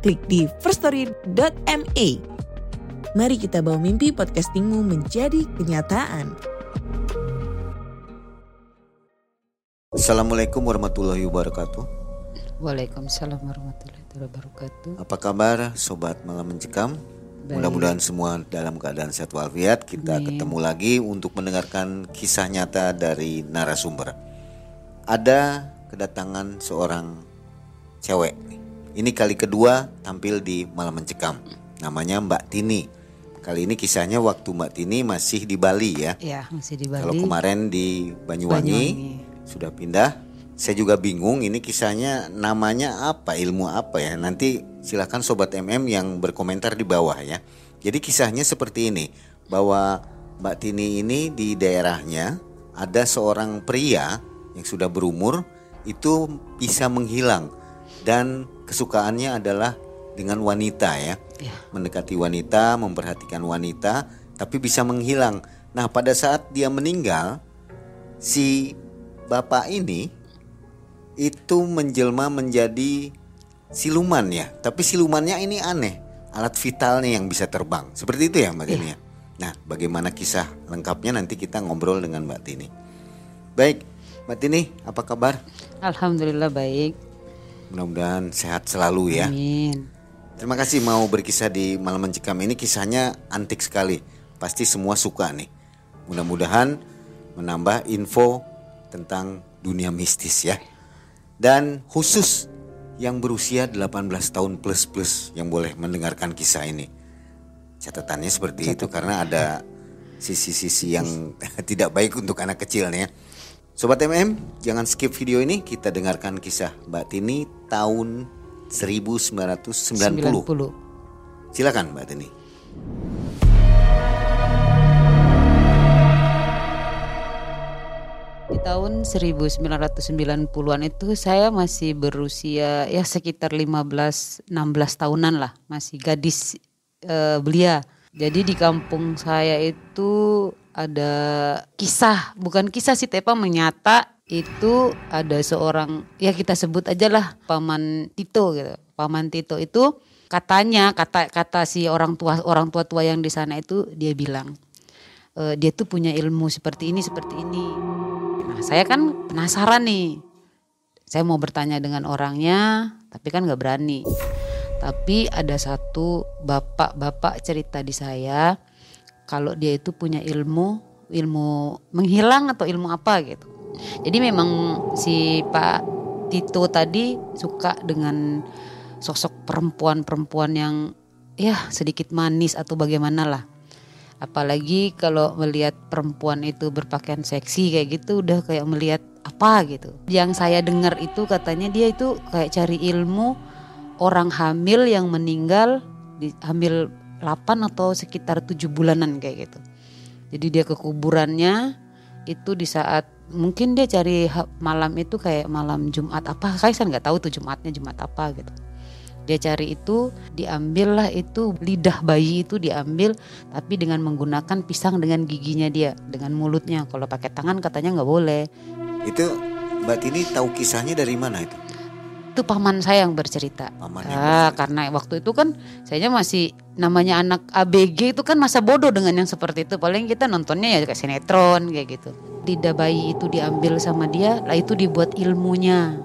klik di firststory.me. Mari kita bawa mimpi podcastingmu menjadi kenyataan. Assalamualaikum warahmatullahi wabarakatuh. Waalaikumsalam warahmatullahi wabarakatuh. Apa kabar sobat malam mencekam? Mudah-mudahan semua dalam keadaan sehat walafiat. Kita Amin. ketemu lagi untuk mendengarkan kisah nyata dari narasumber. Ada kedatangan seorang cewek. Ini kali kedua tampil di malam mencekam. Namanya Mbak Tini. Kali ini kisahnya waktu Mbak Tini masih di Bali ya. Ya masih di Bali. Kalau kemarin di Banyuwangi, Banyuwangi. sudah pindah. Saya juga bingung ini kisahnya namanya apa, ilmu apa ya. Nanti silakan sobat MM yang berkomentar di bawah ya. Jadi kisahnya seperti ini bahwa Mbak Tini ini di daerahnya ada seorang pria yang sudah berumur itu bisa menghilang dan kesukaannya adalah dengan wanita ya Ya. mendekati wanita, memperhatikan wanita, tapi bisa menghilang. Nah, pada saat dia meninggal, si bapak ini itu menjelma menjadi siluman ya. Tapi silumannya ini aneh, alat vitalnya yang bisa terbang. Seperti itu ya, Mbak Tini ya. Nah, bagaimana kisah lengkapnya nanti kita ngobrol dengan Mbak Tini. Baik, Mbak Tini, apa kabar? Alhamdulillah baik. Mudah-mudahan sehat selalu ya. Amin. Terima kasih mau berkisah di Malam Mencekam ini kisahnya antik sekali. Pasti semua suka nih. Mudah-mudahan menambah info tentang dunia mistis ya. Dan khusus yang berusia 18 tahun plus-plus yang boleh mendengarkan kisah ini. Catatannya seperti itu karena ada sisi-sisi yang tidak baik untuk anak kecil nih ya. Sobat MM, jangan skip video ini. Kita dengarkan kisah Mbak Tini tahun 1990. 90. Silakan Mbak Tini. Di tahun 1990-an itu saya masih berusia ya sekitar 15 16 tahunan lah, masih gadis eh, belia. Jadi di kampung saya itu ada kisah, bukan kisah sih Tepa menyata itu ada seorang ya kita sebut aja lah paman Tito gitu. Paman Tito itu katanya kata kata si orang tua orang tua tua yang di sana itu dia bilang eh, dia tuh punya ilmu seperti ini seperti ini. Nah saya kan penasaran nih. Saya mau bertanya dengan orangnya, tapi kan nggak berani. Tapi ada satu bapak-bapak cerita di saya, kalau dia itu punya ilmu, ilmu menghilang atau ilmu apa gitu. Jadi memang si Pak Tito tadi suka dengan sosok perempuan-perempuan yang ya sedikit manis atau bagaimana lah. Apalagi kalau melihat perempuan itu berpakaian seksi kayak gitu udah kayak melihat apa gitu. Yang saya dengar itu katanya dia itu kayak cari ilmu orang hamil yang meninggal di hamil 8 atau sekitar 7 bulanan kayak gitu. Jadi dia ke kuburannya itu di saat mungkin dia cari malam itu kayak malam Jumat apa saya nggak tahu tuh Jumatnya Jumat apa gitu dia cari itu diambillah itu lidah bayi itu diambil tapi dengan menggunakan pisang dengan giginya dia dengan mulutnya kalau pakai tangan katanya nggak boleh Itu Mbak Tini tahu kisahnya dari mana itu? Itu paman saya yang bercerita. Paman yang Ah, karena waktu itu kan saya masih namanya anak ABG itu kan masa bodoh dengan yang seperti itu. Paling kita nontonnya ya kayak sinetron kayak gitu. Lidah bayi itu diambil sama dia lah itu dibuat ilmunya.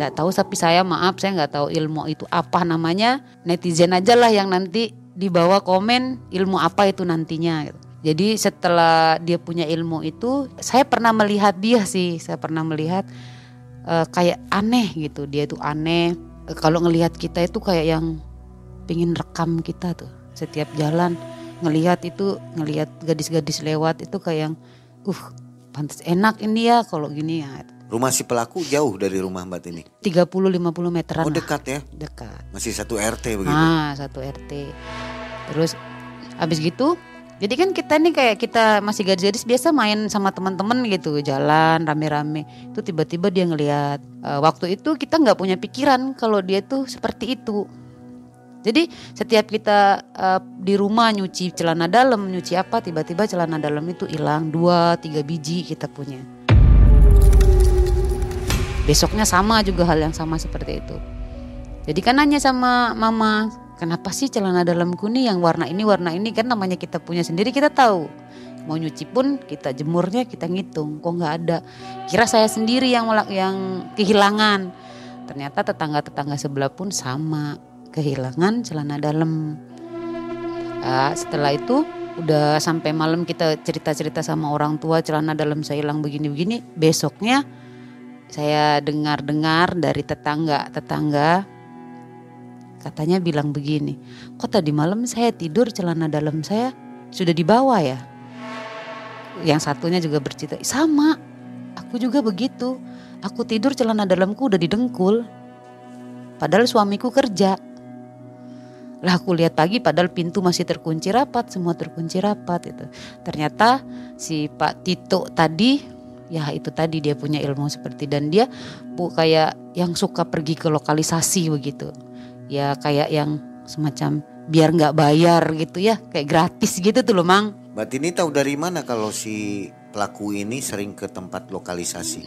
Nggak tahu tapi saya maaf saya nggak tahu ilmu itu apa namanya. Netizen aja lah yang nanti dibawa komen ilmu apa itu nantinya gitu. jadi setelah dia punya ilmu itu saya pernah melihat dia sih saya pernah melihat eh, kayak aneh gitu. Dia itu aneh. Eh, kalau ngelihat kita itu kayak yang pingin rekam kita tuh setiap jalan. Ngelihat itu ngelihat gadis-gadis lewat itu kayak yang uh pantas enak ini ya kalau gini ya. Rumah si pelaku jauh dari rumah Mbak Tini. 30-50 meteran Oh dekat ya. dekat. Masih satu RT begitu. ah satu RT terus habis gitu jadi kan kita nih kayak kita masih gadis-gadis biasa main sama teman-teman gitu jalan rame-rame. Itu tiba-tiba dia ngelihat Eh, waktu itu kita nggak punya pikiran kalau dia tuh seperti itu. Jadi setiap kita eh, di rumah nyuci celana dalam nyuci apa tiba-tiba celana dalam itu hilang. Dua tiga biji kita punya. Besoknya sama juga hal yang sama seperti itu. Jadi kan nanya sama mama, kenapa sih celana dalamku nih yang warna ini warna ini kan namanya kita punya sendiri kita tahu. Mau nyuci pun kita jemurnya kita ngitung, kok nggak ada. Kira saya sendiri yang yang kehilangan. Ternyata tetangga-tetangga sebelah pun sama kehilangan celana dalam. Ah, setelah itu udah sampai malam kita cerita-cerita sama orang tua celana dalam saya hilang begini-begini. Besoknya saya dengar-dengar dari tetangga-tetangga katanya bilang begini, kok tadi malam saya tidur celana dalam saya sudah dibawa ya? Yang satunya juga bercerita, sama, aku juga begitu. Aku tidur celana dalamku udah didengkul. Padahal suamiku kerja. Lah aku lihat pagi padahal pintu masih terkunci rapat, semua terkunci rapat itu. Ternyata si Pak Tito tadi ya itu tadi dia punya ilmu seperti dan dia bu kayak yang suka pergi ke lokalisasi begitu ya kayak yang semacam biar nggak bayar gitu ya kayak gratis gitu tuh loh mang. Mbak Tini tahu dari mana kalau si pelaku ini sering ke tempat lokalisasi?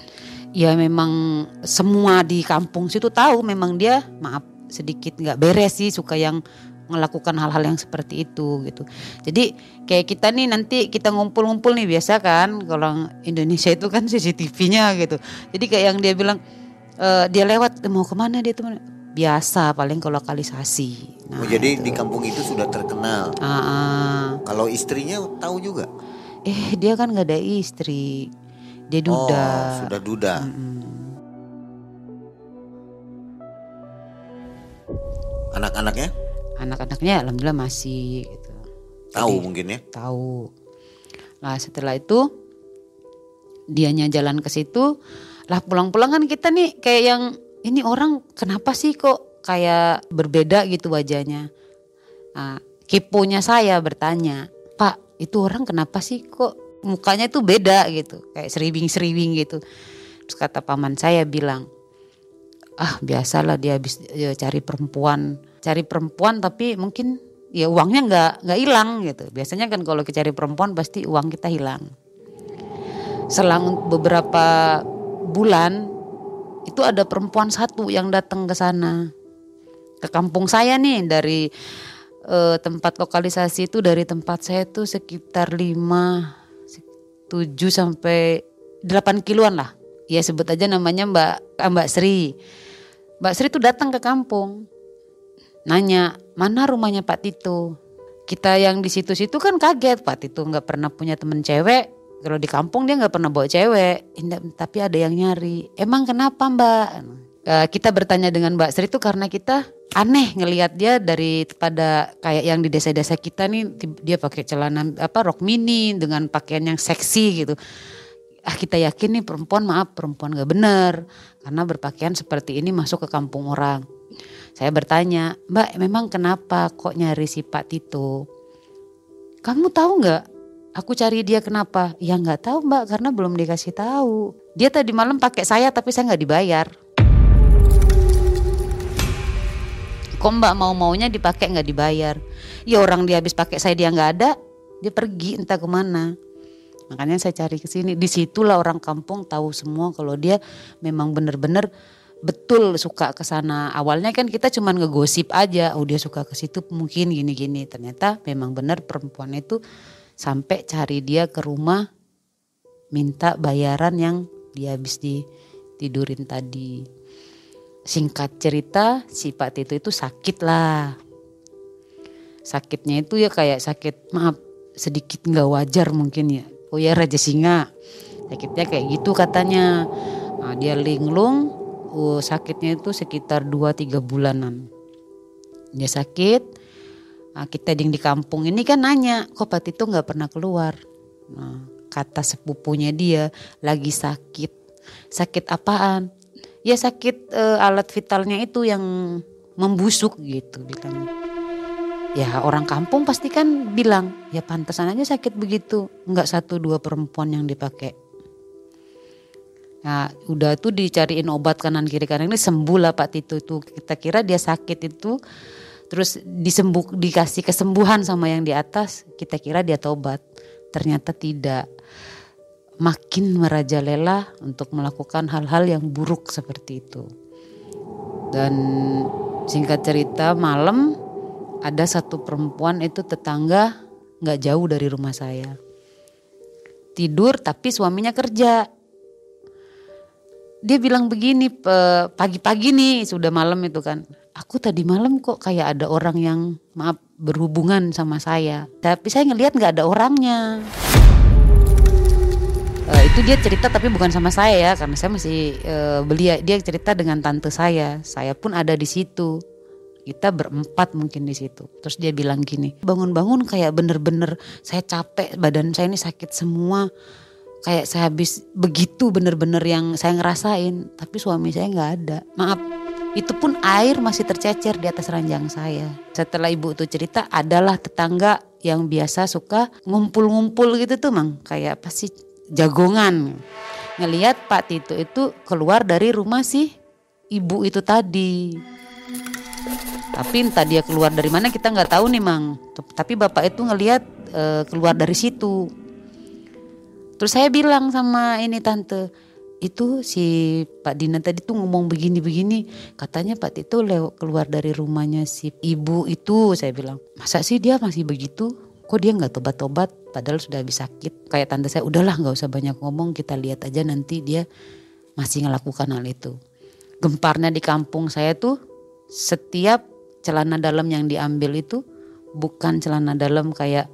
ya memang semua di kampung situ tahu memang dia maaf sedikit nggak beres sih suka yang melakukan hal-hal yang seperti itu gitu. Jadi kayak kita nih nanti kita ngumpul-ngumpul nih biasa kan kalau Indonesia itu kan CCTV-nya gitu. Jadi kayak yang dia bilang eh, dia lewat mau ke mana dia tuh biasa paling ke lokalisasi nah, oh, jadi di kampung itu sudah terkenal. ah, ah. Kalau istrinya tahu juga? eh dia kan nggak ada istri dia Oh, duda sudah duda. Anak-anaknya anak-anaknya alhamdulillah masih gitu. tahu Jadi, mungkin ya? tahu lah setelah itu dianya jalan ke situ lah pulang-pulang kan kita nih kayak yang ini orang kenapa sih kok kayak berbeda gitu wajahnya? Nah, kipunya saya bertanya pak itu orang kenapa sih kok mukanya tuh beda gitu kayak seriwing-seriwing gitu? Terus kata paman saya bilang ah biasalah dia habis ya, cari perempuan cari perempuan tapi mungkin ya uangnya nggak nggak hilang gitu. Biasanya kan kalau kita cari perempuan pasti uang kita hilang. Selang beberapa bulan itu ada perempuan satu yang datang ke sana. Ke kampung saya nih dari eh, tempat lokalisasi itu dari tempat saya tuh sekitar 5 7 sampai 8 kiloan lah. Ya sebut aja namanya Mbak Mbak Sri. Mbak Sri tuh datang ke kampung nanya mana rumahnya Pak Tito? Kita yang di situ-situ kan kaget Pak Tito nggak pernah punya temen cewek kalau di kampung dia nggak pernah bawa cewek. Tapi ada yang nyari. Emang kenapa Mbak? Eh, kita bertanya dengan Mbak Sri itu karena kita aneh ngelihat dia dari pada kayak yang di desa-desa kita nih dia pakai celana apa rok mini dengan pakaian yang seksi gitu. Ah kita yakin nih perempuan maaf perempuan gak bener karena berpakaian seperti ini masuk ke kampung orang. Saya bertanya mbak memang kenapa kok nyari si Pak Tito? Kamu tahu nggak aku cari dia kenapa? Ya nggak tahu mbak karena belum dikasih tahu. Dia tadi malam pakai saya tapi saya nggak dibayar. Kok mbak mau maunya dipakai nggak dibayar? Ya orang dia habis pakai saya dia nggak ada dia pergi entah ke mana. Makanya saya cari ke sini. Di situlah orang kampung tahu semua kalau dia memang benar-benar betul suka ke sana. Awalnya kan kita cuma ngegosip aja oh dia suka ke situ mungkin gini-gini. Ternyata memang benar perempuan itu sampai cari dia ke rumah minta bayaran yang dia habis ditidurin tadi. Singkat cerita si Pak Tito itu sakit lah. Sakitnya itu ya kayak sakit maaf sedikit nggak wajar mungkin ya. Oh ya Raja Singa. Sakitnya kayak gitu katanya. Nah, dia linglung oh, sakitnya itu sekitar 2-3 bulanan. Dia sakit nah, kita yang di kampung ini kan nanya kok Pak Tito nggak pernah keluar nah, kata sepupunya dia lagi sakit Sakit apaan? Ya sakit uh, alat vitalnya itu yang membusuk gitu bilang. Ya orang kampung pasti kan bilang ya pantasan aja sakit begitu. Enggak satu dua perempuan yang dipakai. Nah udah tuh dicariin obat kanan kiri kanan ini sembuh lah Pak Tito itu. Kita kira dia sakit itu terus disembuh dikasih kesembuhan sama yang di atas kita kira dia tobat. Ternyata tidak. Makin merajalela untuk melakukan hal-hal yang buruk seperti itu. Dan singkat cerita malam ada satu perempuan itu tetangga nggak jauh dari rumah saya. Tidur tapi suaminya kerja. Dia bilang begini pagi-pagi nih sudah malam itu kan aku tadi malam kok kayak ada orang yang maaf berhubungan sama saya. Tapi saya ngelihat nggak ada orangnya. Uh, itu dia cerita tapi bukan sama saya ya karena saya masih uh, belia dia cerita dengan tante saya. Saya pun ada di situ. Kita berempat mungkin di situ. Terus dia bilang gini bangun-bangun kayak bener-bener saya capek badan saya ini sakit semua. Kayak saya habis begitu bener-bener yang saya ngerasain tapi suami saya nggak ada. Maaf itu pun air masih tercecer di atas ranjang saya. Setelah ibu itu cerita adalah tetangga yang biasa suka ngumpul-ngumpul gitu tuh mang. Kayak apa sih? Jagongan. Ngelihat Pak Tito itu keluar dari rumah sih ibu itu tadi. Tapi entah dia keluar dari mana kita nggak tahu nih mang. Tapi bapak itu ngelihat e, keluar dari situ. Terus saya bilang sama ini tante, itu si Pak Dina tadi tuh ngomong begini-begini, katanya Pak Tito lewat keluar dari rumahnya si ibu itu, saya bilang, masa sih dia masih begitu? Kok dia nggak tobat-tobat? Padahal sudah habis sakit. Kayak tante saya, udahlah nggak usah banyak ngomong, kita lihat aja nanti dia masih ngelakukan hal itu. Gemparnya di kampung saya tuh setiap celana dalam yang diambil itu bukan celana dalam kayak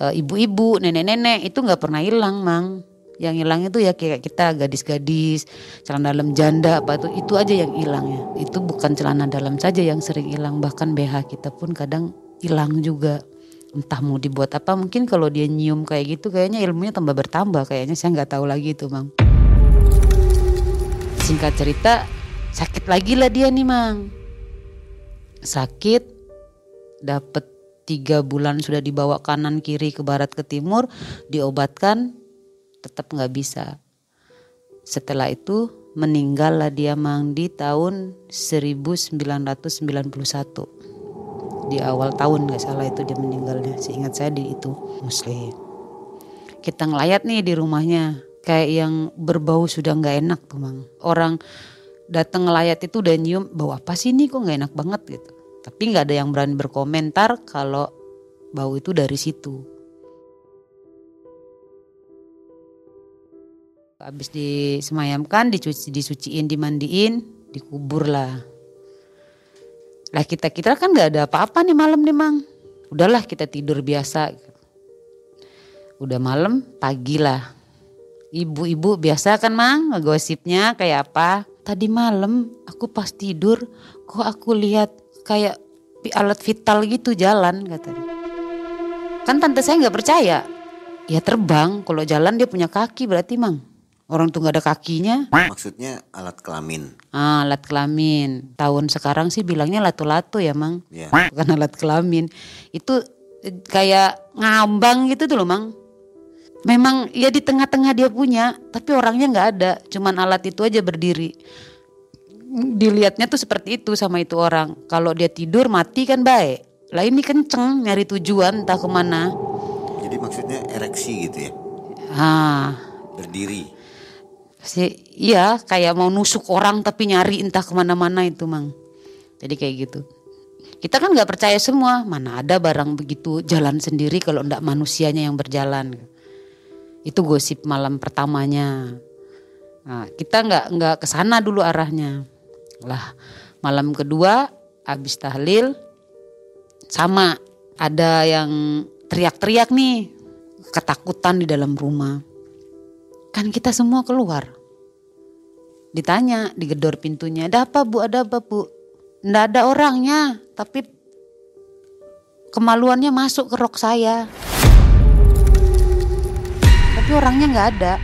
Eh, ibu-ibu, nenek-nenek itu nggak pernah hilang, Mang. Yang hilang itu ya kayak kita gadis-gadis, celana dalam janda apa itu itu aja yang hilang ya. Itu bukan celana dalam saja yang sering hilang, bahkan BH kita pun kadang hilang juga. Entah mau dibuat apa, mungkin kalau dia nyium kayak gitu kayaknya ilmunya tambah bertambah kayaknya saya nggak tahu lagi itu, Mang. Singkat cerita, sakit lagi lah dia nih, Mang. Sakit, dapet tiga bulan sudah dibawa kanan kiri ke barat ke timur diobatkan tetap nggak bisa. Setelah itu meninggallah dia mang di tahun 1991 di awal tahun nggak salah itu dia meninggalnya. Seingat saya di itu. Muslim. Kita ngelayat nih di rumahnya. Kayak yang berbau sudah nggak enak tuh mang. Orang datang ngelayat itu udah nyium bau apa sih ini? Kok nggak enak banget? gitu. Tapi nggak ada yang berani berkomentar kalau bau itu dari situ. Habis disemayamkan, dicuci, disuciin, dimandiin, dikubur lah. Lah kita kita kan nggak ada apa-apa nih malam nih mang. Udahlah kita tidur biasa. Udah malam, pagi lah. Ibu-ibu biasa kan mang ngegosipnya kayak apa. Tadi malam aku pas tidur kok aku lihat kayak alat vital gitu jalan katanya. Kan tante saya nggak percaya. Ya terbang, kalau jalan dia punya kaki berarti mang. Orang tuh nggak ada kakinya. Maksudnya alat kelamin. Ah, alat kelamin. Tahun sekarang sih bilangnya lato-lato ya mang. Ya. Bukan alat kelamin. Itu eh, kayak ngambang gitu tuh loh mang. Memang ya di tengah-tengah dia punya, tapi orangnya nggak ada. Cuman alat itu aja berdiri dilihatnya tuh seperti itu sama itu orang. Kalau dia tidur mati kan baik. Lah ini kenceng nyari tujuan entah ke mana. Jadi maksudnya ereksi gitu ya? Ah. Berdiri. Si, iya kayak mau nusuk orang tapi nyari entah ke mana-mana itu mang. Jadi kayak gitu. Kita kan nggak percaya semua. Mana ada barang begitu jalan sendiri kalau ndak manusianya yang berjalan. Itu gosip malam pertamanya. Nah, kita nggak nggak ke sana dulu arahnya. Lah malam kedua habis tahlil sama ada yang teriak-teriak nih ketakutan di dalam rumah. Kan kita semua keluar. Ditanya, digedor pintunya, ada apa bu, ada apa bu? Nggak ada orangnya, tapi kemaluannya masuk ke rok saya. Tapi orangnya nggak ada.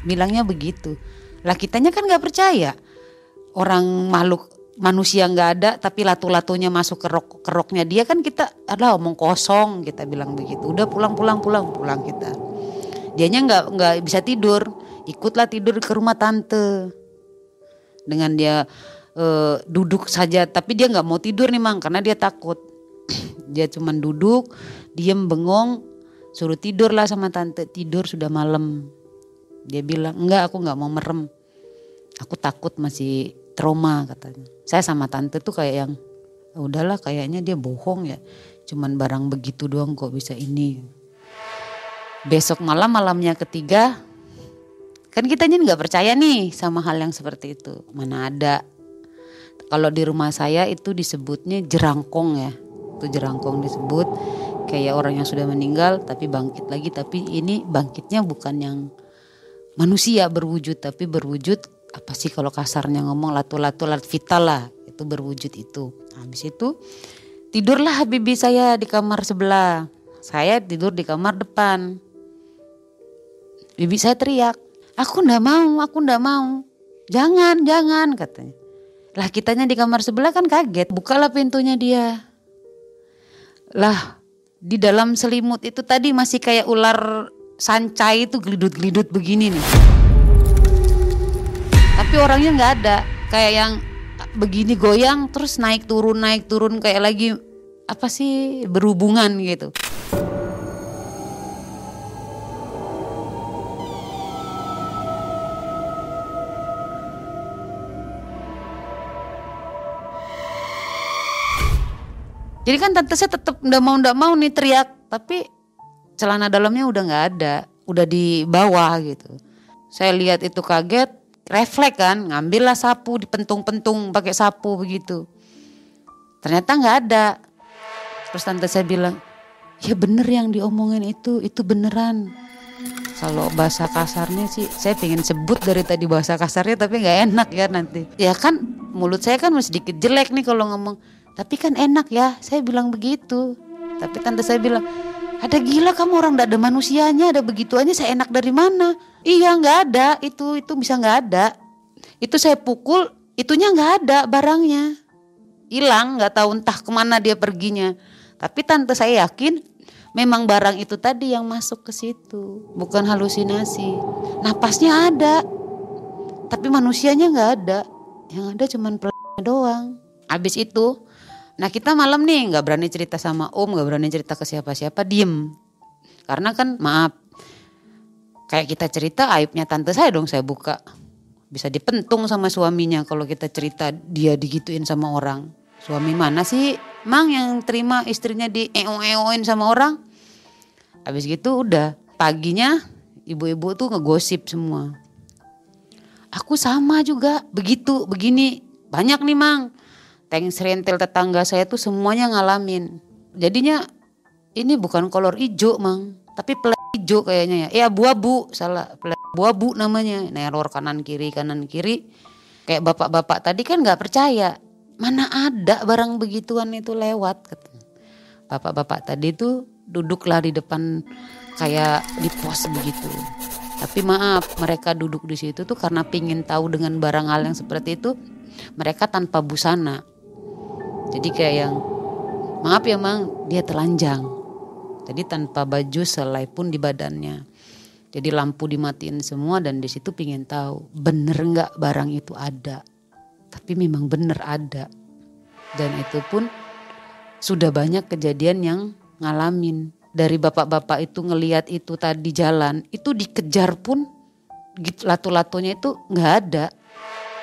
bilangnya begitu lah kitanya kan nggak percaya orang makhluk manusia nggak ada tapi latu-latunya masuk ke rok keroknya dia kan kita adalah omong kosong kita bilang begitu udah pulang pulang pulang pulang kita dianya nggak nggak bisa tidur. Ikutlah tidur ke rumah tante. Dengan dia uh, duduk saja. Tapi dia nggak mau tidur nih mang karena dia takut. Dia cuman duduk diem bengong. Suruh tidur lah sama tante. Tidur sudah malam. Dia bilang enggak aku nggak mau merem. Aku takut masih trauma katanya. Saya sama tante tuh kayak yang "Ya udahlah kayaknya dia bohong ya. Cuman barang begitu doang kok bisa ini besok malam malamnya ketiga kan kita ini nggak percaya nih sama hal yang seperti itu. Mana ada. Kalau di rumah saya itu disebutnya jerangkong ya. Itu jerangkong disebut. Kayak orang yang sudah meninggal tapi bangkit lagi. Tapi ini bangkitnya bukan yang manusia berwujud tapi berwujud apa sih kalau kasarnya ngomong latu-latu lat vital lah. Itu berwujud itu. Habis itu tidurlah Habibi saya di kamar sebelah. Saya tidur di kamar depan bibi saya teriak aku ndak mau aku ndak mau. Jangan jangan katanya. Lah kitanya di kamar sebelah kan kaget bukalah pintunya dia. Lah di dalam selimut itu tadi masih kayak ular sancai itu gelidut-gelidut begini nih. Tapi orangnya nggak ada kayak yang begini goyang terus naik turun naik turun kayak lagi apa sih berhubungan gitu Jadi kan tante saya tetap ndak mau ndak mau nih teriak, tapi celana dalamnya udah nggak ada, udah di bawah gitu. Saya lihat itu kaget, refleks kan, ngambillah sapu, dipentung-pentung pakai sapu begitu. Ternyata nggak ada. Terus tante saya bilang, ya bener yang diomongin itu, itu beneran. Kalau bahasa kasarnya sih, saya pengen sebut dari tadi bahasa kasarnya tapi nggak enak ya nanti. Ya kan, mulut saya kan masih sedikit jelek nih kalau ngomong. Tapi kan enak ya, saya bilang begitu. Tapi tante saya bilang, ada gila kamu orang tidak ada manusianya, ada begitu aja saya enak dari mana? Iya nggak ada, itu itu bisa nggak ada. Itu saya pukul, itunya nggak ada barangnya. Hilang, nggak tahu entah ke mana dia perginya. Tapi tante saya yakin memang barang itu tadi yang masuk ke situ, bukan halusinasi. Napasnya ada, tapi manusianya nggak ada. Yang ada cuman doang. Habis itu Nah kita malam nih nggak berani cerita sama om, nggak berani cerita ke siapa-siapa, diem. Karena kan maaf, kayak kita cerita aibnya tante saya dong saya buka. Bisa dipentung sama suaminya kalau kita cerita dia digituin sama orang. Suami mana sih mang yang terima istrinya di eo-eoin sama orang? Habis gitu udah paginya ibu-ibu tuh ngegosip semua. Aku sama juga begitu begini banyak nih mang tank serentil tetangga saya tuh semuanya ngalamin. Jadinya ini bukan kolor hijau mang, tapi pelat hijau kayaknya ya. Eh abu-abu, salah. Pelat abu-abu namanya. Neror kanan kiri kanan kiri. Kayak bapak-bapak tadi kan nggak percaya. Mana ada barang begituan itu lewat. Bapak-bapak tadi tuh duduklah di depan kayak di pos begitu. Tapi maaf, mereka duduk di situ tuh karena pingin tahu dengan barang hal yang seperti itu, mereka tanpa busana. Jadi kayak yang maaf ya mang dia telanjang. Jadi tanpa baju selai pun di badannya. Jadi lampu dimatiin semua dan di situ pingin tahu bener nggak barang itu ada. Tapi memang bener ada. Dan itu pun sudah banyak kejadian yang ngalamin. Dari bapak-bapak itu ngeliat itu tadi jalan, itu dikejar pun gitu, lato-latonya itu nggak ada.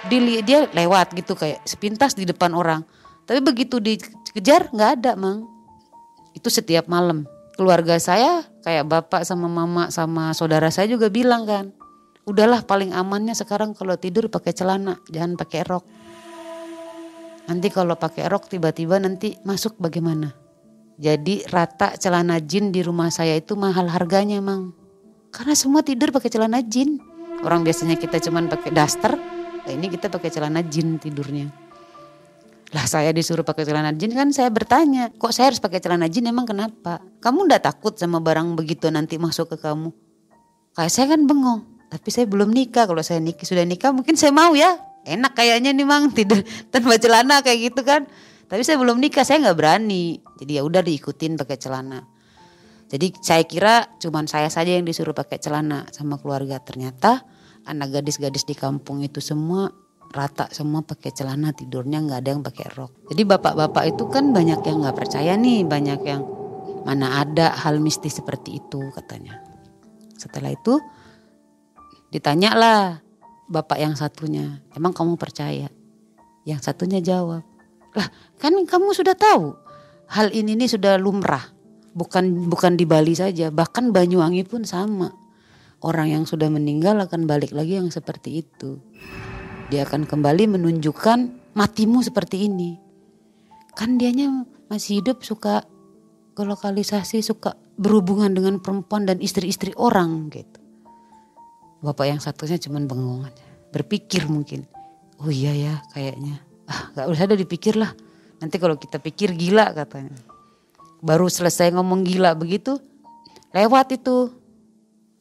Dia lewat gitu kayak sepintas di depan orang tapi begitu dikejar nggak ada mang. Itu setiap malam. Keluarga saya kayak bapak sama mama sama saudara saya juga bilang kan. Udahlah paling amannya sekarang kalau tidur pakai celana, jangan pakai rok. Nanti kalau pakai rok tiba-tiba nanti masuk bagaimana? Jadi rata celana jin di rumah saya itu mahal harganya, Mang. Karena semua tidur pakai celana jin. Orang biasanya kita cuman pakai daster, nah ini kita pakai celana jin tidurnya. Lah saya disuruh pakai celana jin kan saya bertanya, kok saya harus pakai celana jin emang kenapa? Kamu ndak takut sama barang begitu nanti masuk ke kamu? Kayak saya kan bengong. tapi saya belum nikah. Kalau saya nikah sudah nikah mungkin saya mau ya. Enak kayaknya nih mang tidur tanpa celana kayak gitu kan. Tapi saya belum nikah, saya nggak berani. Jadi ya udah diikutin pakai celana. Jadi saya kira cuman saya saja yang disuruh pakai celana sama keluarga. Ternyata anak gadis-gadis di kampung itu semua rata semua pakai celana tidurnya nggak ada yang pakai rok. Jadi bapak-bapak itu kan banyak yang nggak percaya nih, banyak yang mana ada hal mistis seperti itu katanya. Setelah itu ditanya lah bapak yang satunya, emang kamu percaya? Yang satunya jawab, lah kan kamu sudah tahu hal ini nih sudah lumrah, bukan bukan di Bali saja, bahkan Banyuwangi pun sama. Orang yang sudah meninggal akan balik lagi yang seperti itu. Dia akan kembali menunjukkan matimu seperti ini. Kan dianya masih hidup suka ke lokalisasi, suka berhubungan dengan perempuan dan istri-istri orang gitu. Bapak yang satunya cuman bengong aja. Berpikir mungkin. Oh iya ya kayaknya. Ah gak usah ada dipikir lah. Nanti kalau kita pikir gila katanya. Baru selesai ngomong gila begitu. Lewat itu.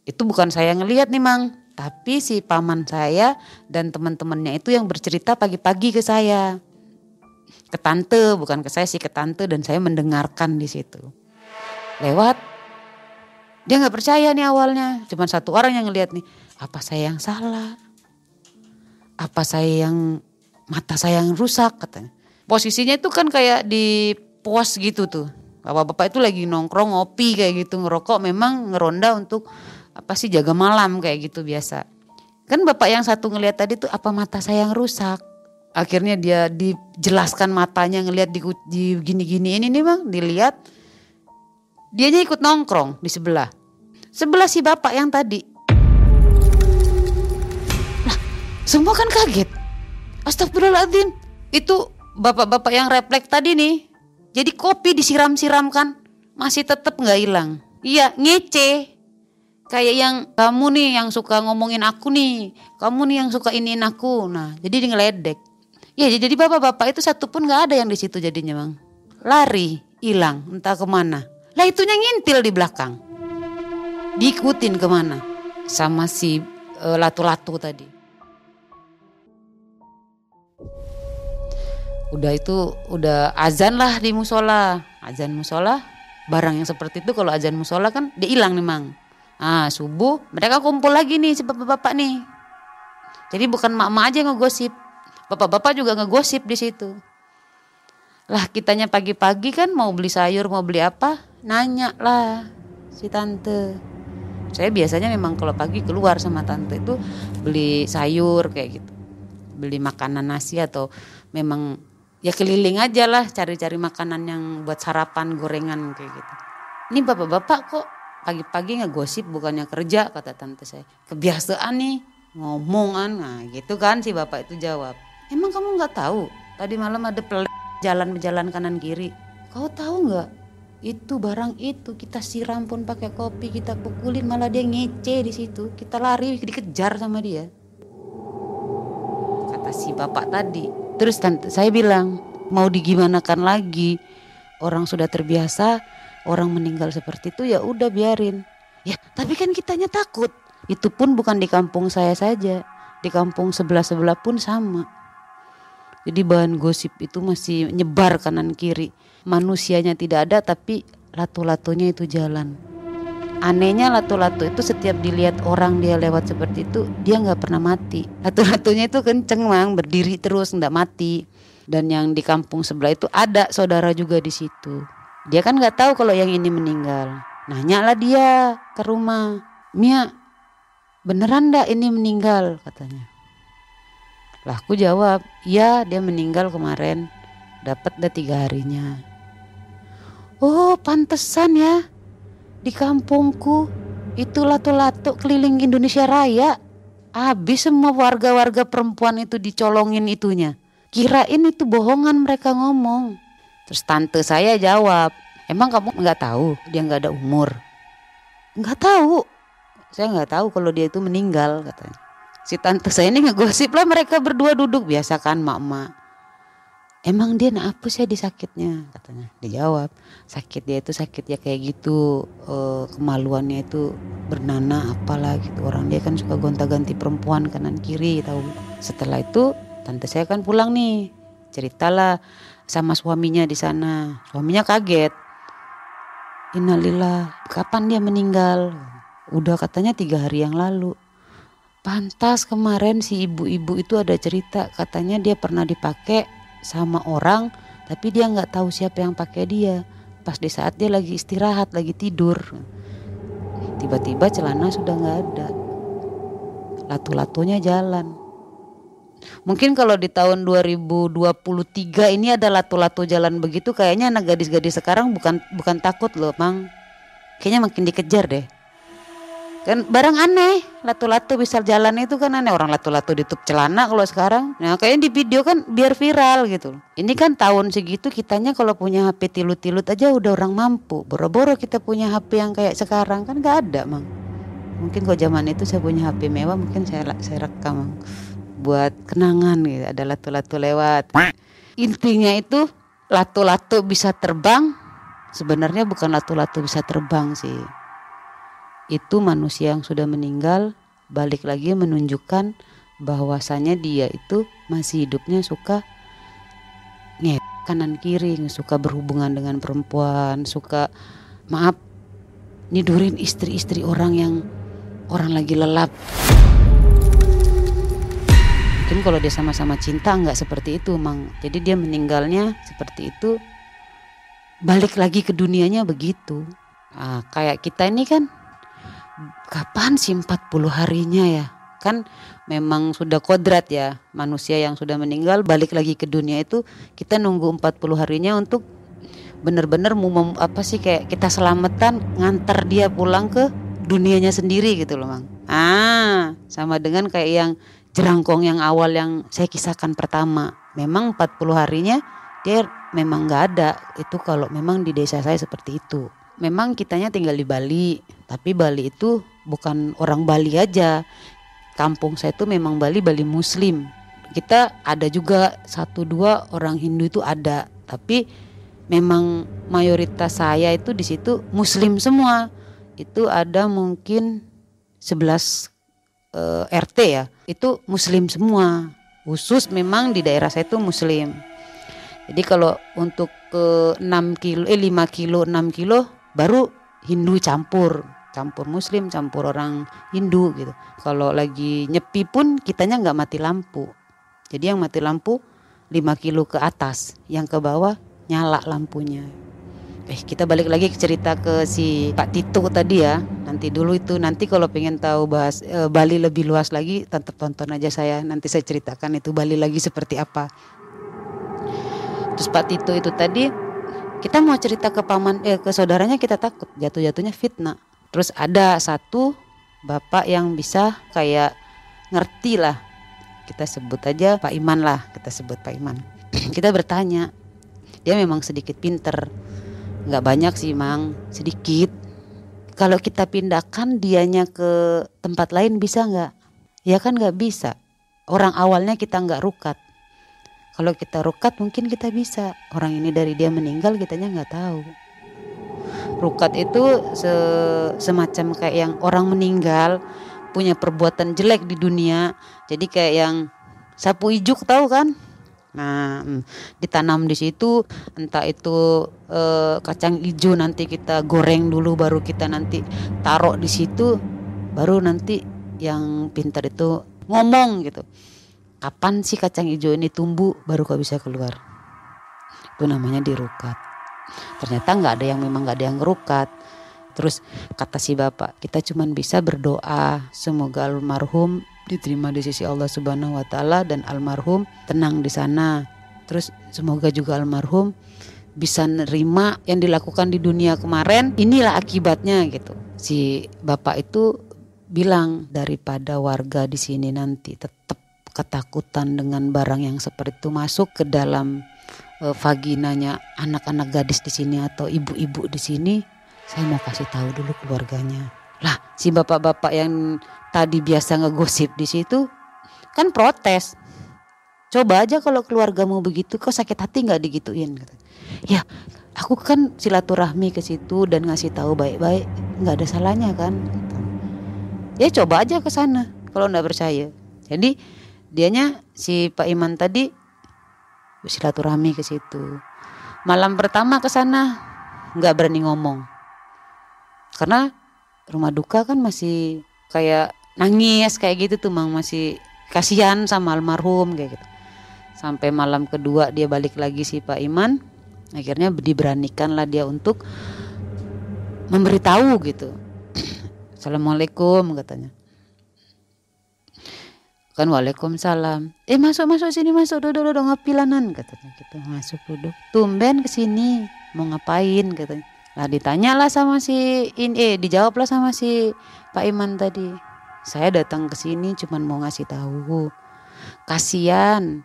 Itu bukan saya ngelihat nih mang. Tapi si paman saya dan teman-temannya itu yang bercerita pagi-pagi ke saya. Ke tante, bukan ke saya sih ke tante dan saya mendengarkan di situ. Lewat dia nggak percaya nih awalnya, cuma satu orang yang ngelihat nih, apa saya yang salah? Apa saya yang mata saya yang rusak katanya. Posisinya itu kan kayak di pos gitu tuh. Bapak-bapak itu lagi nongkrong ngopi kayak gitu ngerokok memang ngeronda untuk apa sih jaga malam kayak gitu biasa. Kan bapak yang satu ngelihat tadi tuh apa mata saya yang rusak. Akhirnya dia dijelaskan matanya ngelihat di, gini-gini ini nih bang dilihat. Dianya ikut nongkrong di sebelah. Sebelah si bapak yang tadi. Nah semua kan kaget. Astagfirullahaladzim. Itu bapak-bapak yang refleks tadi nih. Jadi kopi disiram-siramkan. Masih tetap nggak hilang. Iya ngece kayak yang kamu nih yang suka ngomongin aku nih, kamu nih yang suka iniin aku. Nah, jadi dia ngeledek. Ya, jadi bapak-bapak itu satu pun nggak ada yang di situ jadinya, Bang. Lari, hilang, entah ke mana. Lah itunya ngintil di belakang. Diikutin ke mana? Sama si uh, latu-latu tadi. Udah itu udah azan lah di musola. Azan musola, barang yang seperti itu kalau azan musola kan dia hilang nih, Mang Ah subuh mereka kumpul lagi nih si bapak-bapak nih. Jadi bukan mak-mak aja ngegosip, bapak-bapak juga ngegosip di situ. Lah kitanya pagi-pagi kan mau beli sayur mau beli apa, nanya lah si tante. Saya biasanya memang kalau pagi keluar sama tante itu beli sayur kayak gitu, beli makanan nasi atau memang ya keliling aja lah cari-cari makanan yang buat sarapan gorengan kayak gitu. Ini bapak-bapak kok pagi-pagi ngegosip bukannya kerja kata tante saya. Kebiasaan nih ngomongan nah gitu kan si bapak itu jawab. Emang kamu nggak tahu tadi malam ada pelik jalan berjalan kanan kiri. Kau tahu nggak? Itu barang itu kita siram pun pakai kopi kita pukulin malah dia ngece di situ. Kita lari dikejar sama dia. Kata si bapak tadi. Terus tante saya bilang mau digimanakan lagi orang sudah terbiasa orang meninggal seperti itu ya udah biarin. Ya, tapi kan kitanya takut. Itu pun bukan di kampung saya saja, di kampung sebelah-sebelah pun sama. Jadi bahan gosip itu masih nyebar kanan kiri. Manusianya tidak ada tapi latu-latunya itu jalan. Anehnya latu-latu itu setiap dilihat orang dia lewat seperti itu dia nggak pernah mati. Latu-latunya itu kenceng mang berdiri terus nggak mati. Dan yang di kampung sebelah itu ada saudara juga di situ. Dia kan nggak tahu kalau yang ini meninggal. Nanya lah dia ke rumah. Mia, beneran ndak ini meninggal katanya. Lah aku jawab, iya dia meninggal kemarin. Dapat dah tiga harinya. Oh pantesan ya. Di kampungku itu lato-lato keliling Indonesia Raya. Habis semua warga-warga perempuan itu dicolongin itunya. Kirain itu bohongan mereka ngomong. Terus tante saya jawab, emang kamu nggak tahu dia nggak ada umur? Nggak tahu. Saya nggak tahu kalau dia itu meninggal katanya. Si tante saya ini ngegosip lah mereka berdua duduk biasa kan mak-mak. emang dia apa sih di sakitnya katanya dijawab sakit dia itu sakit ya kayak gitu eh, kemaluannya itu bernanah apalah gitu orang dia kan suka gonta-ganti perempuan kanan kiri tahu setelah itu tante saya kan pulang nih ceritalah sama suaminya di sana. Suaminya kaget. Innalillah kapan dia meninggal? Udah katanya tiga hari yang lalu. Pantas kemarin si ibu-ibu itu ada cerita katanya dia pernah dipakai sama orang tapi dia nggak tahu siapa yang pakai dia. Pas di saat dia lagi istirahat lagi tidur. Tiba-tiba celana sudah nggak ada. Latu-latunya jalan mungkin kalau di tahun 2023 ini ada latu-latu jalan begitu kayaknya anak gadis-gadis sekarang bukan bukan takut loh mang. Kayaknya makin dikejar deh. Kan barang aneh latu-latu bisa jalan itu kan aneh orang latu-latu ditutup celana kalau sekarang. Nah kayaknya di video kan biar viral gitu. Ini kan tahun segitu kitanya kalau punya HP tilut-tilut aja udah orang mampu. Boro-boro kita punya HP yang kayak sekarang kan gak ada mang. Mungkin kalau zaman itu saya punya HP mewah mungkin saya saya rekam. Buat kenangan gitu ada latu-latu lewat. Intinya itu latu-latu bisa terbang sebenarnya bukan latu-latu bisa terbang sih. Itu manusia yang sudah meninggal balik lagi menunjukkan bahwasanya dia itu masih hidupnya suka nget kanan kiri suka berhubungan dengan perempuan suka maaf nidurin istri-istri orang yang orang lagi lelap mungkin kalau dia sama-sama cinta nggak seperti itu mang jadi dia meninggalnya seperti itu balik lagi ke dunianya begitu nah, kayak kita ini kan kapan sih 40 harinya ya? Kan memang sudah kodrat ya manusia yang sudah meninggal balik lagi ke dunia itu kita nunggu 40 harinya untuk benar-benar mau apa sih kayak kita selamatan ngantar dia pulang ke dunianya sendiri gitu loh, Mang. Ah, sama dengan kayak yang jerangkong yang awal yang saya kisahkan pertama. Memang 40 harinya dia memang nggak ada. Itu kalau memang di desa saya seperti itu memang kitanya tinggal di Bali, tapi Bali itu bukan orang Bali aja. Kampung saya itu memang Bali Bali Muslim. Kita ada juga satu dua orang Hindu itu ada, tapi memang mayoritas saya itu di situ Muslim semua. Itu ada mungkin 11 eh, RT ya, itu Muslim semua. Khusus memang di daerah saya itu Muslim. Jadi kalau untuk ke 6 kilo, eh 5 kilo, 6 kilo baru Hindu campur campur Muslim campur orang Hindu gitu kalau lagi nyepi pun kitanya nggak mati lampu jadi yang mati lampu 5 kilo ke atas yang ke bawah nyala lampunya Eh kita balik lagi ke cerita ke si Pak Tito tadi ya. Nanti dulu itu nanti kalau pengen tahu bahas e, Bali lebih luas lagi, tetap tonton aja saya. Nanti saya ceritakan itu Bali lagi seperti apa. Terus Pak Tito itu tadi kita mau cerita ke paman eh ke saudaranya kita takut jatuh-jatuhnya fitnah. Terus ada satu bapak yang bisa kayak ngerti lah. Kita sebut aja Pak Iman lah, kita sebut Pak Iman. kita bertanya, dia memang sedikit pinter, nggak banyak sih mang, sedikit. Kalau kita pindahkan dianya ke tempat lain bisa nggak? Ya kan nggak bisa. Orang awalnya kita nggak rukat kalau kita rukat mungkin kita bisa. Orang ini dari dia meninggal kitanya nggak tahu. Rukat itu se semacam kayak yang orang meninggal punya perbuatan jelek di dunia. Jadi kayak yang sapu ijuk tahu kan? Nah, hmm, ditanam di situ entah itu e, kacang hijau nanti kita goreng dulu baru kita nanti taruh di situ baru nanti yang pintar itu ngomong gitu. Kapan sih kacang hijau ini tumbuh? Baru kau bisa keluar. Itu namanya dirukat. Ternyata nggak ada yang memang nggak ada yang ngerukat. Terus kata si bapak kita cuma bisa berdoa. Semoga almarhum diterima di sisi Allah Subhanahu wa taala dan almarhum tenang di sana. Terus semoga juga almarhum bisa nerima yang dilakukan di dunia kemarin. Inilah akibatnya gitu. Si bapak itu bilang daripada warga di sini nanti tetap ketakutan dengan barang yang seperti itu masuk ke dalam uh, vaginanya anak-anak gadis di sini atau ibu-ibu di sini, saya mau kasih tahu dulu keluarganya. Lah, si bapak-bapak yang tadi biasa ngegosip di situ kan protes. coba aja kalau keluargamu begitu kau sakit hati nggak digituin kata. ya aku kan silaturahmi ke situ dan ngasih tahu baik-baik nggak ada salahnya kan gitu. ya coba aja ke sana kalau nggak percaya jadi dianya si Pak Iman tadi silaturahmi ke situ malam pertama ke sana nggak berani ngomong karena rumah duka kan masih kayak nangis kayak gitu tuh mang. Masih kasihan sama almarhum kayak gitu. Sampai malam kedua dia balik lagi si Pak Iman. Akhirnya diberanikan lah dia untuk memberitahu gitu. Assalamualaikum katanya. Kan waalaikumsalam. Eh masuk masuk sini masuk. Duduk duduk ngapilanan katanya gitu. Masuk duduk. Tumben ke sini. Mau ngapain? katanya. Lah ditanya lah sama si ini eh dijawab lah sama si Pak Iman tadi saya datang ke sini cuman mau ngasih tahu. Kasihan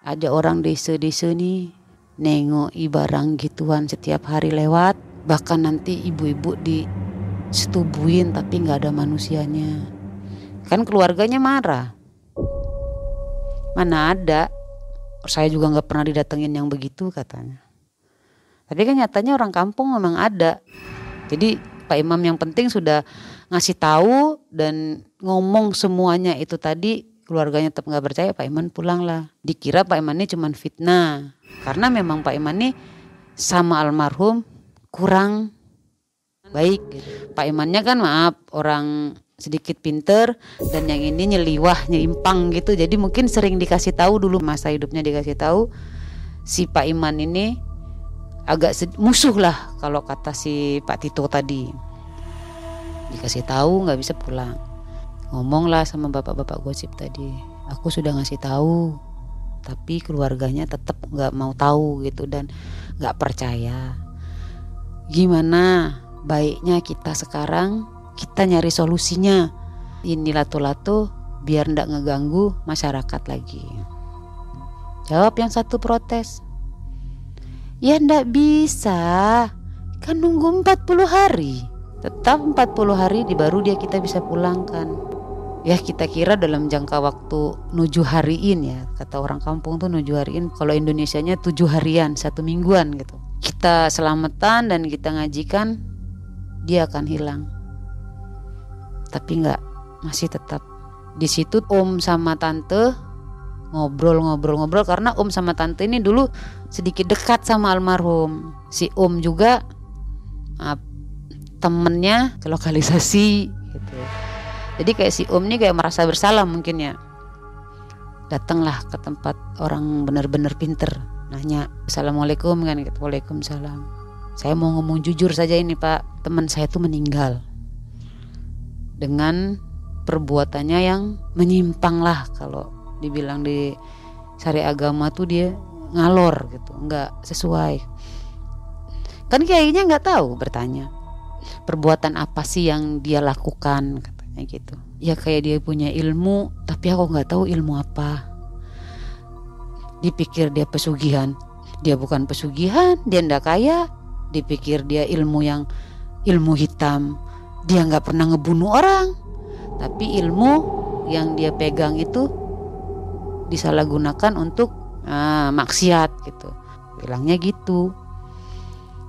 ada orang desa-desa nih nengok barang gituan setiap hari lewat. Bahkan nanti ibu-ibu di setubuin tapi nggak ada manusianya. Kan keluarganya marah. Mana ada. Saya juga nggak pernah didatengin yang begitu katanya. Tapi kan nyatanya orang kampung memang ada. Jadi Pak Imam yang penting sudah ngasih tahu dan ngomong semuanya itu tadi keluarganya tetap nggak percaya Pak Iman pulang lah. Dikira Pak Iman ini cuma fitnah. Karena memang Pak Iman ini sama almarhum kurang baik. Pak Imannya kan maaf orang sedikit pinter dan yang ini nyeliwah nyimpang gitu. Jadi mungkin sering dikasih tahu dulu masa hidupnya dikasih tahu. Si Pak Iman ini agak musuh lah kalau kata si Pak Tito tadi dikasih tahu nggak bisa pulang. Ngomonglah sama bapak-bapak gosip tadi. Aku sudah ngasih tahu tapi keluarganya tetap nggak mau tahu gitu dan nggak percaya. Gimana baiknya kita sekarang? Kita nyari solusinya. Ini lato-lato biar ndak ngeganggu masyarakat lagi. Jawab yang satu protes. Ya ndak bisa. Kan nunggu 40 hari tetap 40 hari di baru dia kita bisa pulangkan. Ya kita kira dalam jangka waktu nuju hariin ya kata orang kampung tuh nuju hariin. Kalau Indonesianya tujuh harian satu mingguan gitu. Kita selamatan dan kita ngajikan dia akan hilang. Tapi nggak masih tetap. Di situ om sama tante ngobrol-ngobrol-ngobrol karena om sama tante ini dulu sedikit dekat sama almarhum. Si om juga temennya ke lokalisasi gitu. Jadi kayak si om ini kayak merasa bersalah mungkin ya. Datanglah ke tempat orang benar-benar pinter nanya assalamualaikum kan gitu. Waalaikumsalam. Saya mau ngomong jujur saja ini pak. Teman saya tuh meninggal. Dengan perbuatannya yang menyimpang lah kalau dibilang di syariat agama tuh dia ngalor gitu nggak sesuai. Kan kayaknya nggak tahu bertanya perbuatan apa sih yang dia lakukan katanya gitu. Ya kayak dia punya ilmu tapi aku nggak tahu ilmu apa. Dipikir dia pesugihan. Dia bukan pesugihan dia ndak kaya. Dipikir dia ilmu yang ilmu hitam. Dia nggak pernah ngebunuh orang. Tapi ilmu yang dia pegang itu disalahgunakan untuk ah, maksiat gitu. Bilangnya gitu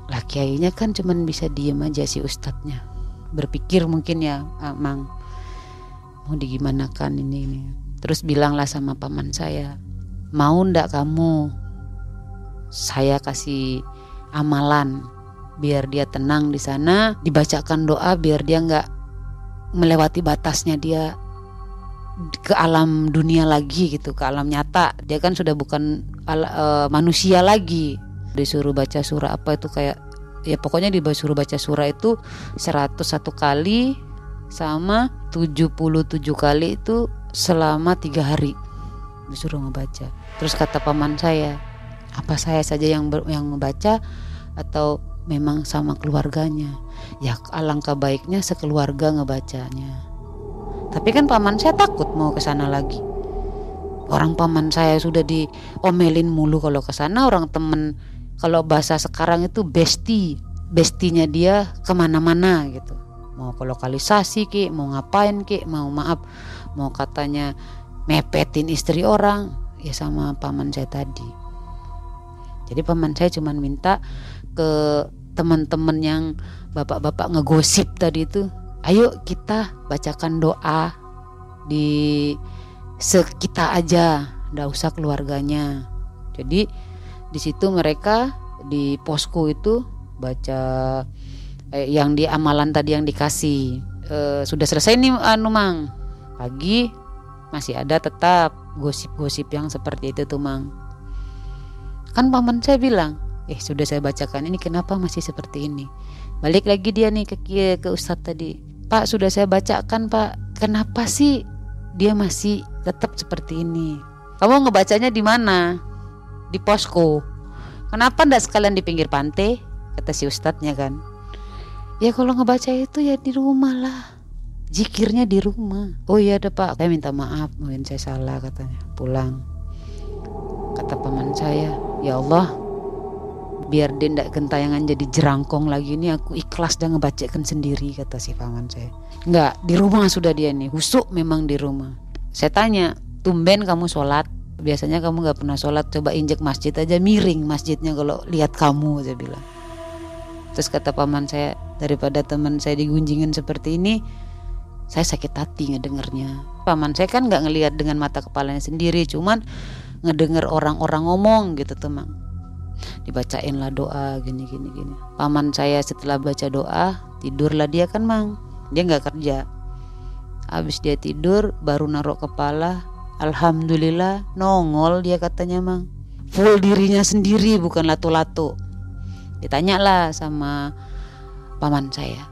lah kiainya kan cuman bisa diem aja si ustadznya. Berpikir mungkin ya ah, mang mau digimanakan ini ini. Terus bilanglah sama paman saya mau ndak kamu? Saya kasih amalan biar dia tenang di sana dibacakan doa biar dia nggak melewati batasnya dia ke alam dunia lagi gitu ke alam nyata. Dia kan sudah bukan ala, uh, manusia lagi disuruh baca surah apa itu kayak ya pokoknya disuruh baca surah itu 101 kali sama 77 kali itu selama tiga hari disuruh ngebaca terus kata paman saya apa saya saja yang ber, yang membaca atau memang sama keluarganya. Ya alangkah baiknya sekeluarga ngebacanya. Tapi kan paman saya takut mau ke sana lagi. Orang paman saya sudah diomelin mulu kalau ke sana orang temen kalau bahasa sekarang itu besti bestinya dia ke mana-mana gitu. Mau ke lokalisasi ki mau ngapain ki mau maaf mau katanya mepetin istri orang ya sama paman saya tadi. Jadi paman saya cuma minta ke teman-teman yang bapak-bapak ngegosip tadi itu ayo kita bacakan doa di sekitar aja ndak usah keluarganya. Jadi di situ mereka di posko itu baca eh, yang di amalan tadi yang dikasih. Eh, sudah selesai nih anu mang? Pagi masih ada tetap gosip-gosip yang seperti itu tuh mang. Kan paman saya bilang eh sudah saya bacakan ini kenapa masih seperti ini? Balik lagi dia nih ke ke ustadz tadi pak sudah saya bacakan pak. Kenapa sih dia masih tetap seperti ini? Kamu ngebacanya di mana di posko kenapa ndak sekalian di pinggir pantai kata si ustadznya kan ya kalau ngebaca itu ya di rumah lah Zikirnya di rumah. Oh iya ada pak, saya minta maaf, mungkin saya salah katanya. Pulang. Kata paman saya, ya Allah, biar dia tidak gentayangan jadi jerangkong lagi ini aku ikhlas dan ngebacakan sendiri kata si paman saya. Enggak, di rumah sudah dia nih, husuk memang di rumah. Saya tanya, tumben kamu sholat? Biasanya kamu nggak pernah sholat, coba injek masjid aja miring masjidnya kalau lihat kamu, saya bilang. Terus kata paman saya, daripada teman saya digunjingin seperti ini, saya sakit hati ngedengernya. Paman saya kan nggak ngelihat dengan mata kepalanya sendiri cuman ngedenger orang-orang ngomong gitu teman dibacain lah doa gini gini gini. Paman saya setelah baca doa tidurlah dia kan mang. Dia nggak kerja. Habis dia tidur baru naruh kepala alhamdulillah nongol dia katanya mang. Full dirinya sendiri bukan latu-latu. Ditanya lah sama paman saya.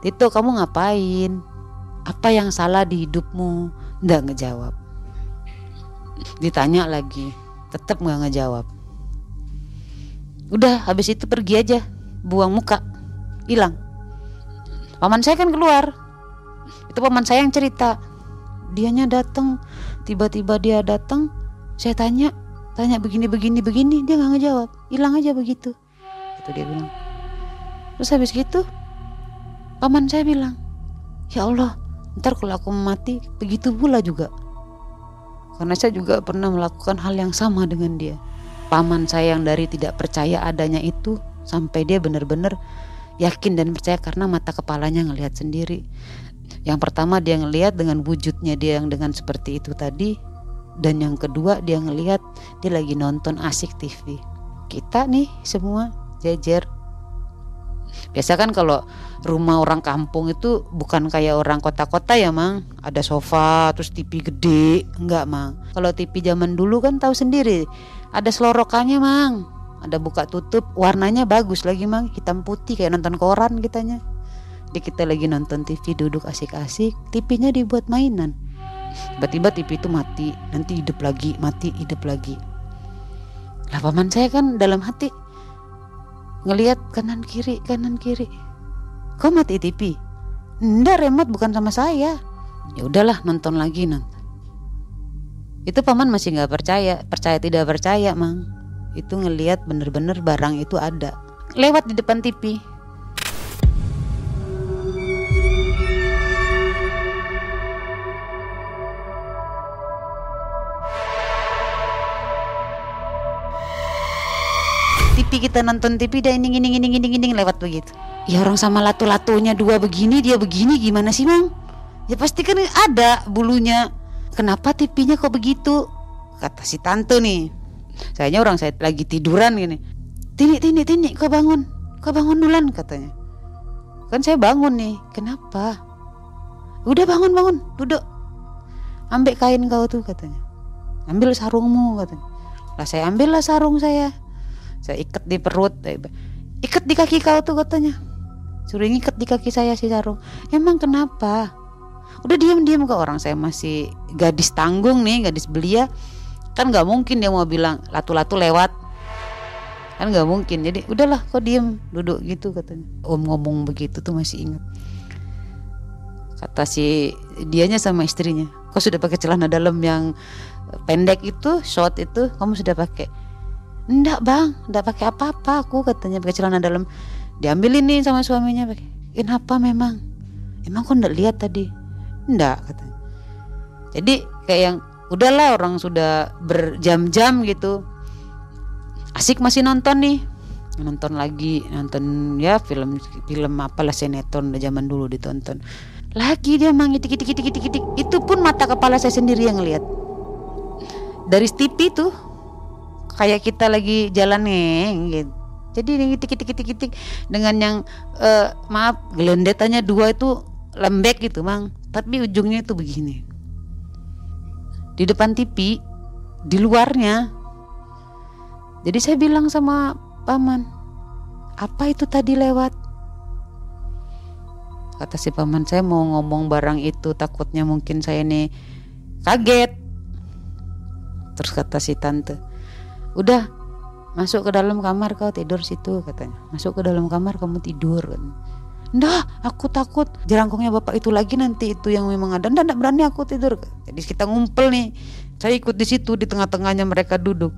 Tito kamu ngapain? Apa yang salah di hidupmu? Nggak ngejawab. Ditanya lagi tetap nggak ngejawab. Udah habis itu pergi aja buang muka hilang. Paman saya kan keluar. Itu paman saya yang cerita. Dianya datang tiba-tiba dia datang saya tanya tanya begini begini begini dia nggak ngejawab. Hilang aja begitu itu dia bilang. Terus habis gitu paman saya bilang ya Allah ntar kalau aku mati begitu pula juga. Karena saya juga pernah melakukan hal yang sama dengan dia. Paman saya yang dari tidak percaya adanya itu sampai dia benar-benar yakin dan percaya karena mata kepalanya ngelihat sendiri yang pertama dia ngelihat dengan wujudnya dia yang dengan seperti itu tadi. Dan yang kedua dia ngelihat dia lagi nonton asik TV kita nih semua jejer. Biasa kan kalau rumah orang kampung itu bukan kayak orang kota-kota ya mang. Ada sofa terus TV gede. Enggak mang. Kalau TV zaman dulu kan tahu sendiri ada selorokannya mang. Ada buka tutup warnanya bagus lagi mang. Hitam putih kayak nonton koran kitanya kita lagi nonton TV duduk asik-asik TV-nya dibuat mainan. Tiba-tiba TV itu mati nanti hidup lagi mati hidup lagi. Lah paman saya kan dalam hati ngelihat kanan kiri kanan kiri. Kau mati TV ndak remote bukan sama saya. Ya udahlah nonton lagi nonton itu paman masih nggak percaya percaya tidak percaya mang. Itu ngelihat bener-bener barang itu ada. Lewat di depan TV TV kita nonton TV dan ini ini ini ini ini lewat begitu. Ya orang sama latu-latunya dua begini dia begini gimana sih mang? Ya pasti kan ada bulunya. Kenapa TV-nya kok begitu? Kata si tante nih. Sayanya orang saya lagi tiduran gini. Tini tini tini kau bangun. Kau bangun duluan katanya. Kan saya bangun nih. Kenapa? Udah bangun bangun. Duduk. Ambil kain kau tuh katanya. Ambil sarungmu katanya. Lah saya ambil lah sarung saya saya ikat di perut ikat di kaki kau tuh katanya. Suruh ikat di kaki saya si sarung emang kenapa? Udah diam diam ke orang saya masih gadis tanggung nih gadis belia. Kan nggak mungkin dia mau bilang latu-latu lewat. Kan nggak mungkin. Jadi udahlah kok diem duduk gitu katanya. Om ngomong begitu tuh masih ingat. Kata si dianya sama istrinya kau sudah pakai celana dalam yang pendek itu short itu kamu sudah pakai Enggak bang, enggak pakai apa-apa aku katanya pakai celana dalam. Diambil ini sama suaminya pakai. Kenapa memang? Emang kau enggak lihat tadi? Enggak katanya. Jadi kayak yang udahlah orang sudah berjam-jam gitu asik masih nonton nih nonton lagi nonton ya film film apalah sinetron zaman dulu ditonton lagi dia mang itik itik itik itik itik itu pun mata kepala saya sendiri yang lihat dari TV tuh kayak kita lagi jalan nih gitu. Jadi ini itik itik itik itik dengan yang uh, maaf gelendetannya dua itu lembek gitu mang. Tapi ujungnya itu begini. Di depan TV di luarnya. Jadi saya bilang sama paman apa itu tadi lewat? Kata si paman saya mau ngomong barang itu takutnya mungkin saya nih kaget. Terus kata si tante udah masuk ke dalam kamar kau tidur situ katanya masuk ke dalam kamar kamu tidur kan Ndah, aku takut jerangkongnya bapak itu lagi nanti itu yang memang ada. Ndah, ndak berani aku tidur. Jadi kita ngumpul nih. Saya ikut di situ di tengah-tengahnya mereka duduk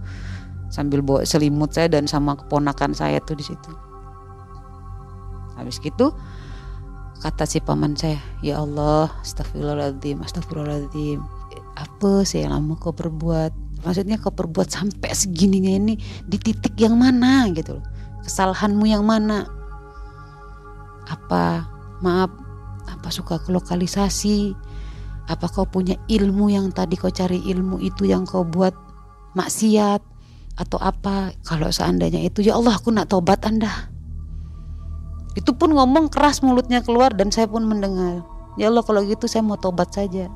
sambil bawa selimut saya dan sama keponakan saya tuh di situ. Habis gitu kata si paman saya, ya Allah, astagfirullahaladzim, astagfirullahaladzim. Apa sih yang lama kau perbuat? Maksudnya kau perbuat sampai segininya ini di titik yang mana gitu loh. Kesalahanmu yang mana? Apa maaf apa suka ke lokalisasi apa kau punya ilmu yang tadi kau cari ilmu itu yang kau buat maksiat atau apa? Kalau seandainya itu ya Allah aku nak tobat anda. Itu pun ngomong keras mulutnya keluar dan saya pun mendengar. Ya Allah kalau gitu saya mau tobat saja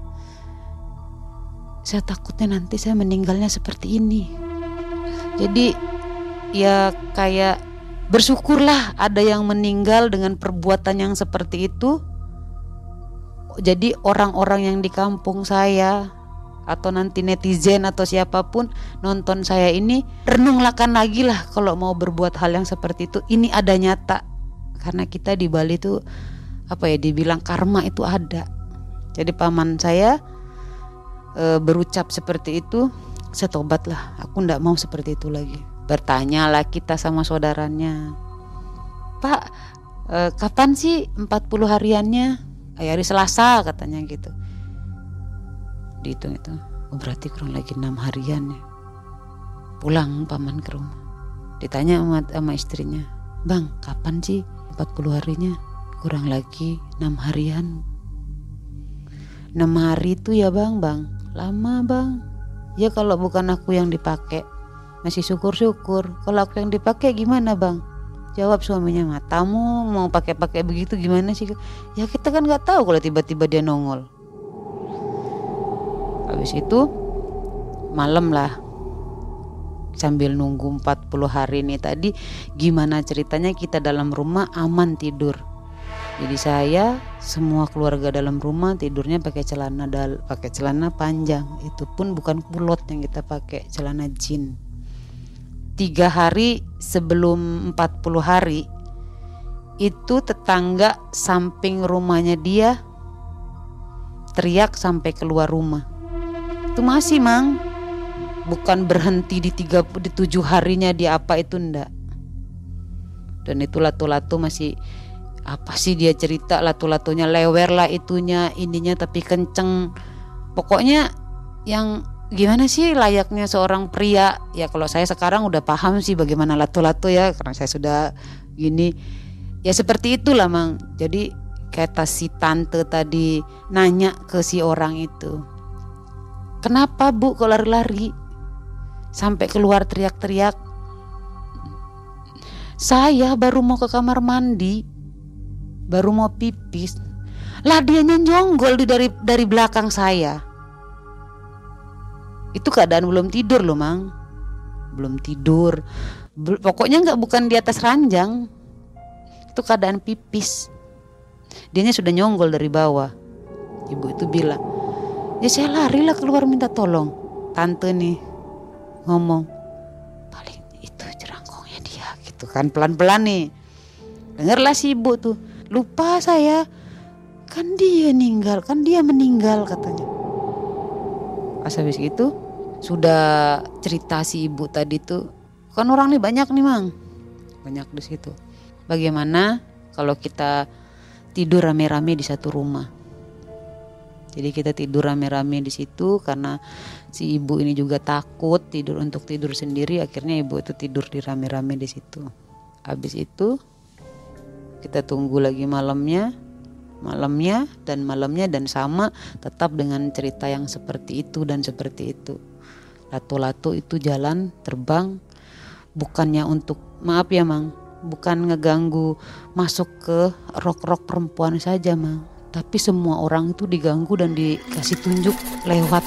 saya takutnya nanti saya meninggalnya seperti ini. Jadi ya kayak bersyukurlah ada yang meninggal dengan perbuatan yang seperti itu. Jadi orang-orang yang di kampung saya atau nanti netizen atau siapa pun nonton saya ini renunglakan lagi lah kalau mau berbuat hal yang seperti itu ini ada nyata karena kita di Bali itu apa ya dibilang karma itu ada jadi paman saya e, berucap seperti itu saya tobatlah aku ndak mau seperti itu lagi. Bertanyalah kita sama saudaranya pak e, kapan sih 40 hariannya? Hari Selasa katanya gitu. Dihitung itu oh, berarti kurang lagi enam harian ya. Pulang paman ke rumah. Ditanya sama, sama istrinya bang kapan sih 40 harinya? Kurang lagi enam harian. Enam hari itu ya bang bang Lama bang. Ya kalau bukan aku yang dipakai. Masih syukur-syukur. Kalau aku yang dipakai gimana bang? Jawab suaminya matamu mau pakai-pakai begitu gimana sih? Ya kita kan nggak tahu kalau tiba-tiba dia nongol. Habis itu malam lah sambil nunggu 40 hari ini tadi gimana ceritanya kita dalam rumah aman tidur jadi saya semua keluarga dalam rumah tidurnya pakai celana dal pakai celana panjang. Itu pun bukan kulot yang kita pakai, celana jin. Tiga hari sebelum 40 hari itu tetangga samping rumahnya dia teriak sampai keluar rumah. Itu masih mang, bukan berhenti di tiga di tujuh harinya di apa itu ndak. Dan itu latu-latu masih apa sih dia cerita latu-latunya lewer lah itunya ininya tapi kenceng. Pokoknya yang gimana sih layaknya seorang pria? Ya kalau saya sekarang udah paham sih bagaimana latu-latu ya karena saya sudah gini. Ya seperti itulah mang. Jadi kata si tante tadi nanya ke si orang itu kenapa bu kok lari-lari? Sampai keluar teriak-teriak saya baru mau ke kamar mandi baru mau pipis. Lah dia jonggol di dari dari belakang saya. Itu keadaan belum tidur loh mang. Belum tidur. Pokoknya nggak bukan di atas ranjang. Itu keadaan pipis. Dianya sudah nyonggol dari bawah. Ibu itu bilang ya saya lari lah keluar minta tolong. Tante nih ngomong paling itu jerangkongnya dia gitu kan pelan-pelan nih. Dengarlah si ibu tuh lupa saya. Kan dia meninggal kan dia meninggal katanya. Pas habis itu sudah cerita si ibu tadi tuh kan orang nih banyak nih mang. Banyak di situ. Bagaimana kalau kita tidur rame-rame di satu rumah? Jadi kita tidur rame-rame di situ karena si ibu ini juga takut tidur untuk tidur sendiri. Akhirnya ibu itu tidur di rame-rame di situ. Habis itu kita tunggu lagi malamnya, malamnya dan malamnya dan sama tetap dengan cerita yang seperti itu dan seperti itu. Lato-lato itu jalan terbang bukannya untuk maaf ya mang bukan ngeganggu masuk ke rok-rok perempuan saja mang tapi semua orang itu diganggu dan dikasih tunjuk lewat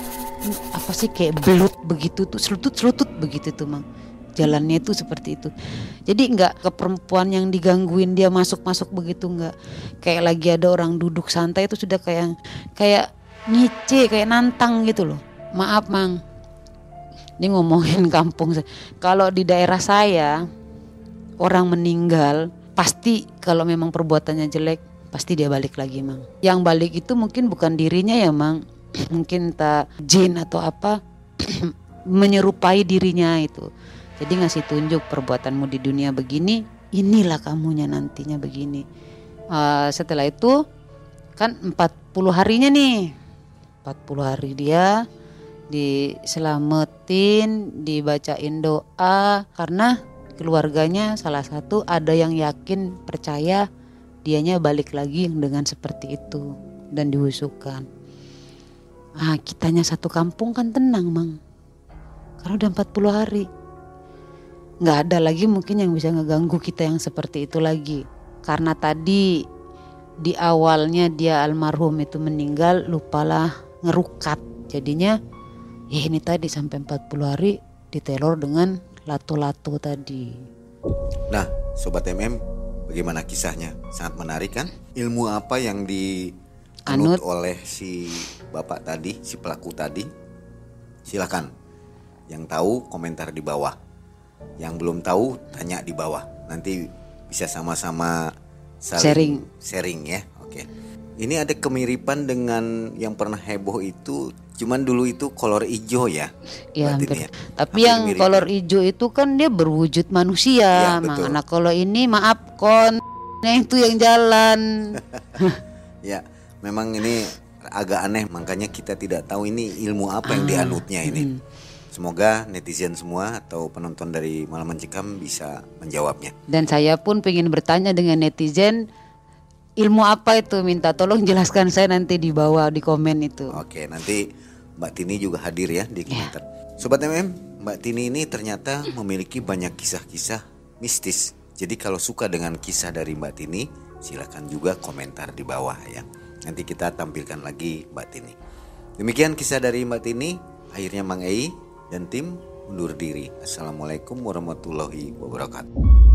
apa sih kayak belut begitu tuh selutut selutut begitu tuh mang jalannya itu seperti itu. Jadi nggak ke perempuan yang digangguin dia masuk masuk begitu nggak. Kayak lagi ada orang duduk santai itu sudah kayak kayak ngice kayak nantang gitu loh. Maaf mang. Ini ngomongin kampung kalau di daerah saya orang meninggal pasti kalau memang perbuatannya jelek pasti dia balik lagi mang. Yang balik itu mungkin bukan dirinya ya mang. Mungkin tak jin atau apa menyerupai dirinya itu jadi ngasih tunjuk perbuatanmu di dunia begini inilah kamunya nantinya begini uh, setelah itu kan 40 harinya nih 40 hari dia diselamatin, dibacain doa karena keluarganya salah satu ada yang yakin percaya dianya balik lagi dengan seperti itu dan diusukan. Ah, kitanya satu kampung kan tenang, Mang. Karena udah 40 hari. Nggak ada lagi mungkin yang bisa ngeganggu kita yang seperti itu lagi. Karena tadi di awalnya dia almarhum itu meninggal lupalah ngerukat. Jadinya ya ini tadi sampai 40 hari diteror dengan lato-lato tadi. Nah, sobat MM, bagaimana kisahnya? Sangat menarik kan? Ilmu apa yang dianut oleh si bapak tadi, si pelaku tadi? Silakan. Yang tahu komentar di bawah. Yang belum tahu tanya di bawah. Nanti bisa sama-sama sharing sharing ya. Oke. Ini ada kemiripan dengan yang pernah heboh itu Cuman dulu itu kolor hijau ya. Iya hampir. Ya. Tapi hampir yang mirip. kolor hijau itu kan dia berwujud manusia. Ya, Nah kalau ini maaf kon itu yang jalan. ya, memang ini agak aneh makanya kita tidak tahu ini ilmu apa yang ah, dianutnya ini. Hmm. Semoga netizen semua atau penonton dari Malam Mencekam bisa menjawabnya. Dan saya pun ingin bertanya dengan netizen ilmu apa itu minta tolong jelaskan saya nanti di bawah di komen itu. Oke, nanti Mbak Tini juga hadir ya di iya. komentar. Yeah. Sobat MM, Mbak Tini ini ternyata memiliki banyak kisah-kisah mistis. Jadi kalau suka dengan kisah dari Mbak Tini, silahkan juga komentar di bawah ya. Nanti kita tampilkan lagi Mbak Tini. Demikian kisah dari Mbak Tini. Akhirnya Mang Ei dan tim undur diri. Assalamualaikum warahmatullahi wabarakatuh.